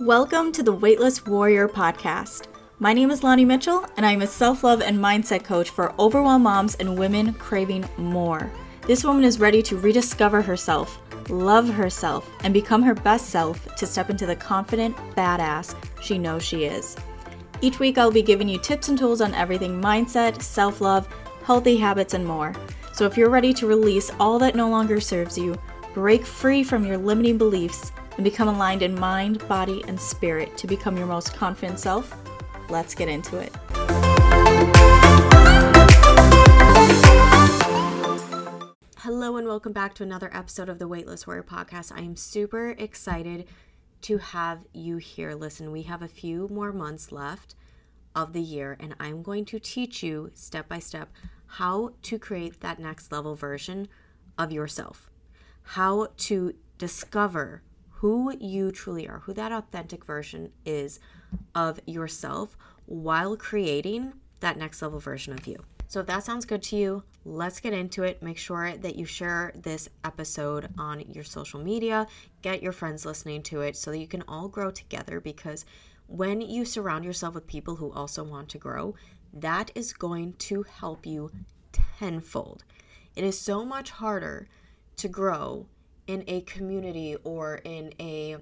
Welcome to the Weightless Warrior podcast. My name is Lonnie Mitchell, and I am a self love and mindset coach for overwhelmed moms and women craving more. This woman is ready to rediscover herself, love herself, and become her best self to step into the confident badass she knows she is. Each week, I'll be giving you tips and tools on everything mindset, self love, healthy habits, and more. So if you're ready to release all that no longer serves you, break free from your limiting beliefs, and become aligned in mind, body, and spirit to become your most confident self, let's get into it. Hello, and welcome back to another episode of the Weightless Warrior podcast. I am super excited to have you here. Listen, we have a few more months left of the year, and I'm going to teach you step by step how to create that next level version of yourself, how to discover who you truly are, who that authentic version is of yourself while creating that next level version of you. So, if that sounds good to you, let's get into it. Make sure that you share this episode on your social media, get your friends listening to it so that you can all grow together. Because when you surround yourself with people who also want to grow, that is going to help you tenfold. It is so much harder to grow in a community or in a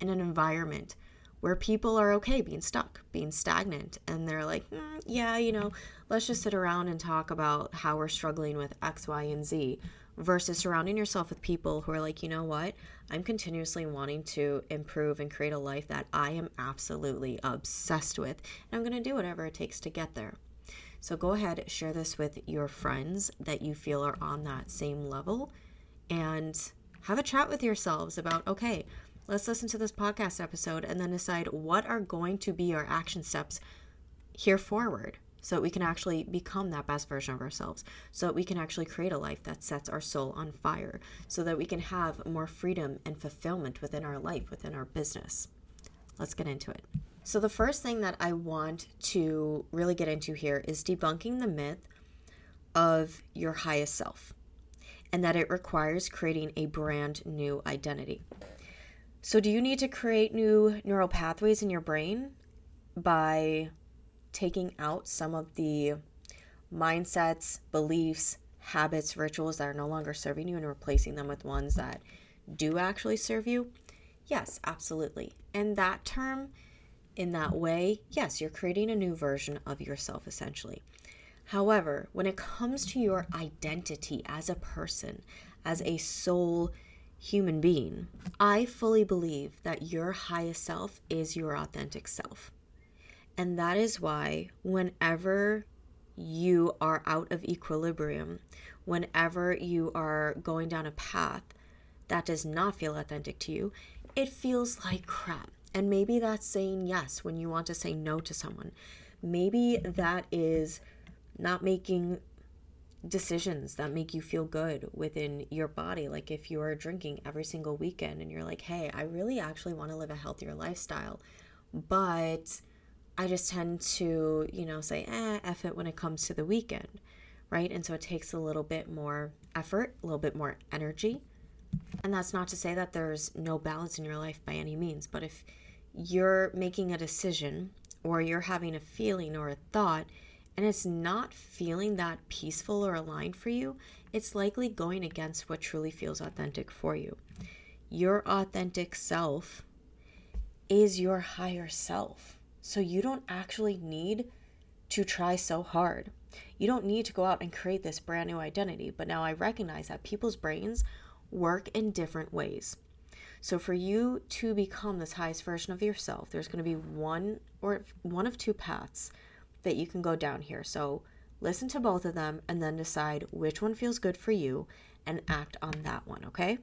in an environment where people are okay being stuck, being stagnant, and they're like, mm, yeah, you know, let's just sit around and talk about how we're struggling with X, Y, and Z, versus surrounding yourself with people who are like, you know what, I'm continuously wanting to improve and create a life that I am absolutely obsessed with, and I'm to do whatever it takes to get there. So go ahead, share this with your friends that you feel are on that same level, and have a chat with yourselves about okay, let's listen to this podcast episode and then decide what are going to be our action steps here forward so that we can actually become that best version of ourselves, so that we can actually create a life that sets our soul on fire, so that we can have more freedom and fulfillment within our life, within our business. Let's get into it. So, the first thing that I want to really get into here is debunking the myth of your highest self and that it requires creating a brand new identity. So, do you need to create new neural pathways in your brain by taking out some of the mindsets, beliefs, habits, rituals that are no longer serving you and replacing them with ones that do actually serve you? Yes, absolutely. And that term, in that way, yes, you're creating a new version of yourself essentially. However, when it comes to your identity as a person, as a soul human being, I fully believe that your highest self is your authentic self. And that is why, whenever you are out of equilibrium, whenever you are going down a path that does not feel authentic to you, it feels like crap. And maybe that's saying yes when you want to say no to someone. Maybe that is not making decisions that make you feel good within your body. Like if you are drinking every single weekend and you're like, hey, I really actually want to live a healthier lifestyle, but I just tend to, you know, say, eh, F it when it comes to the weekend, right? And so it takes a little bit more effort, a little bit more energy. And that's not to say that there's no balance in your life by any means, but if you're making a decision or you're having a feeling or a thought, and it's not feeling that peaceful or aligned for you, it's likely going against what truly feels authentic for you. Your authentic self is your higher self. So you don't actually need to try so hard. You don't need to go out and create this brand new identity. But now I recognize that people's brains work in different ways. So for you to become this highest version of yourself, there's going to be one or one of two paths that you can go down here. So listen to both of them and then decide which one feels good for you and act on that one, okay?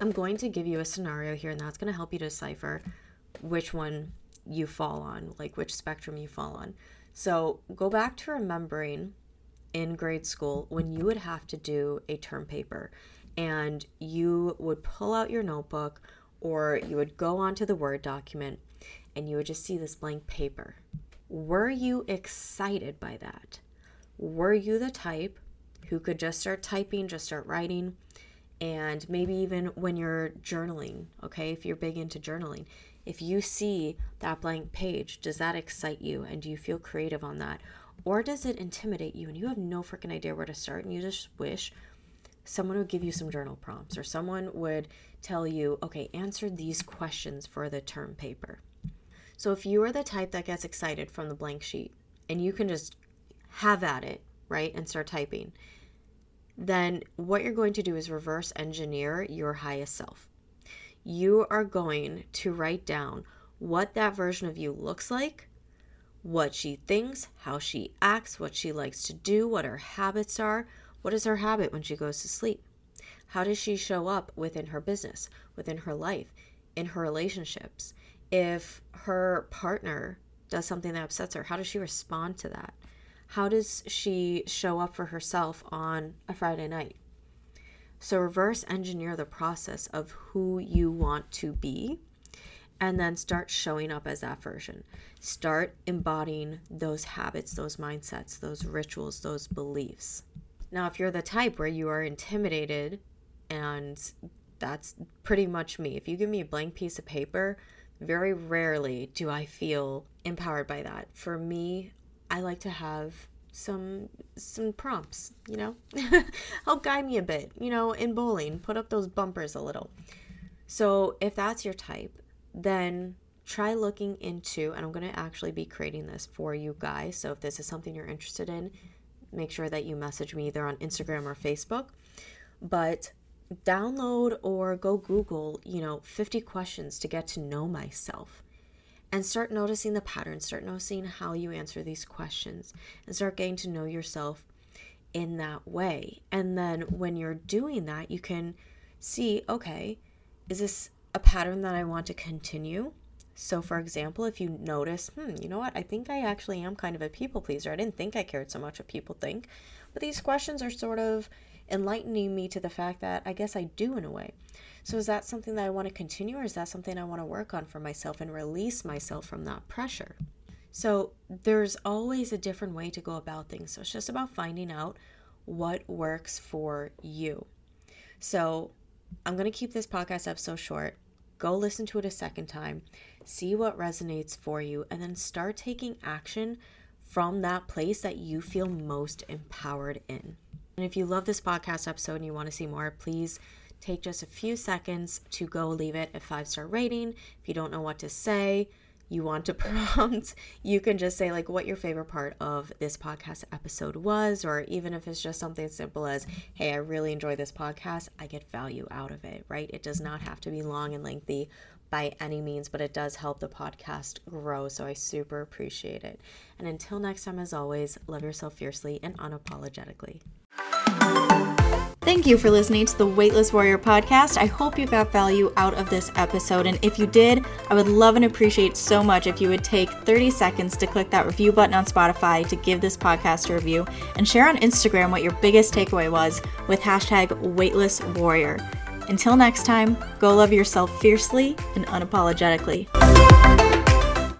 I'm going to give you a scenario here, and that's going to help you decipher which one you fall on, like which spectrum you fall on. So go back to remembering in grade school when you would have to do a term paper and you would pull out your notebook or you would go onto the Word document and you would just see this blank paper were you excited by that? Were you the type who could just start typing, just start writing, And maybe even when you're journaling, okay, if you're big into journaling, if you see that blank page, does that excite you and do you feel creative on that? Or does it intimidate you and you have no freaking idea where to start and you just wish someone would give you some journal prompts or someone would tell you, okay, answer these questions for the term paper. So if you are the type that gets excited from the blank sheet and you can just have at it, right, and start typing, then what you're going to do is reverse engineer your highest self. You are going to write down what that version of you looks like, what she thinks, how she acts, what she likes to do, what her habits are. What is her habit when she goes to sleep? How does she show up within her business, within her life, in her relationships? If her partner does something that upsets her, how does she respond to that? How does she show up for herself on a Friday night? So, reverse engineer the process of who you want to be and then start showing up as that version. Start embodying those habits, those mindsets, those rituals, those beliefs. Now, if you're the type where you are intimidated, and that's pretty much me, if you give me a blank piece of paper, very rarely do I feel empowered by that. For me, I like to have some some prompts, you know? Help guide me a bit, you know, in bowling, put up those bumpers a little. So, if that's your type, then try looking into and I'm going to actually be creating this for you guys. So, if this is something you're interested in, make sure that you message me either on Instagram or Facebook. But download or go Google, you know, 50 questions to get to know myself and start noticing the patterns, start noticing how you answer these questions, and start getting to know yourself in that way. And then when you're doing that, you can see okay, is this a pattern that I want to continue? So, for example, if you notice, hmm, you know what, I think I actually am kind of a people pleaser. I didn't think I cared so much what people think. But these questions are sort of enlightening me to the fact that I guess I do in a way. So, is that something that I want to continue, or is that something I want to work on for myself and release myself from that pressure? So, there's always a different way to go about things. So, it's just about finding out what works for you. So, I'm going to keep this podcast episode short. Go listen to it a second time, see what resonates for you, and then start taking action from that place that you feel most empowered in. And if you love this podcast episode and you want to see more, please take just a few seconds to go leave it a five star rating. If you don't know what to say, you want to prompt, you can just say like what your favorite part of this podcast episode was, or even if it's just something simple as, hey, I really enjoy this podcast, I get value out of it, right? It does not have to be long and lengthy by any means, but it does help the podcast grow. So I super appreciate it. And until next time, as always, love yourself fiercely and unapologetically. Thank you for listening to the Weightless Warrior podcast. I hope you got value out of this episode. And if you did, I would love and appreciate so much if you would take 30 seconds to click that review button on Spotify to give this podcast a review and share on Instagram what your biggest takeaway was with hashtag Weightless Warrior. Until next time, go love yourself fiercely and unapologetically.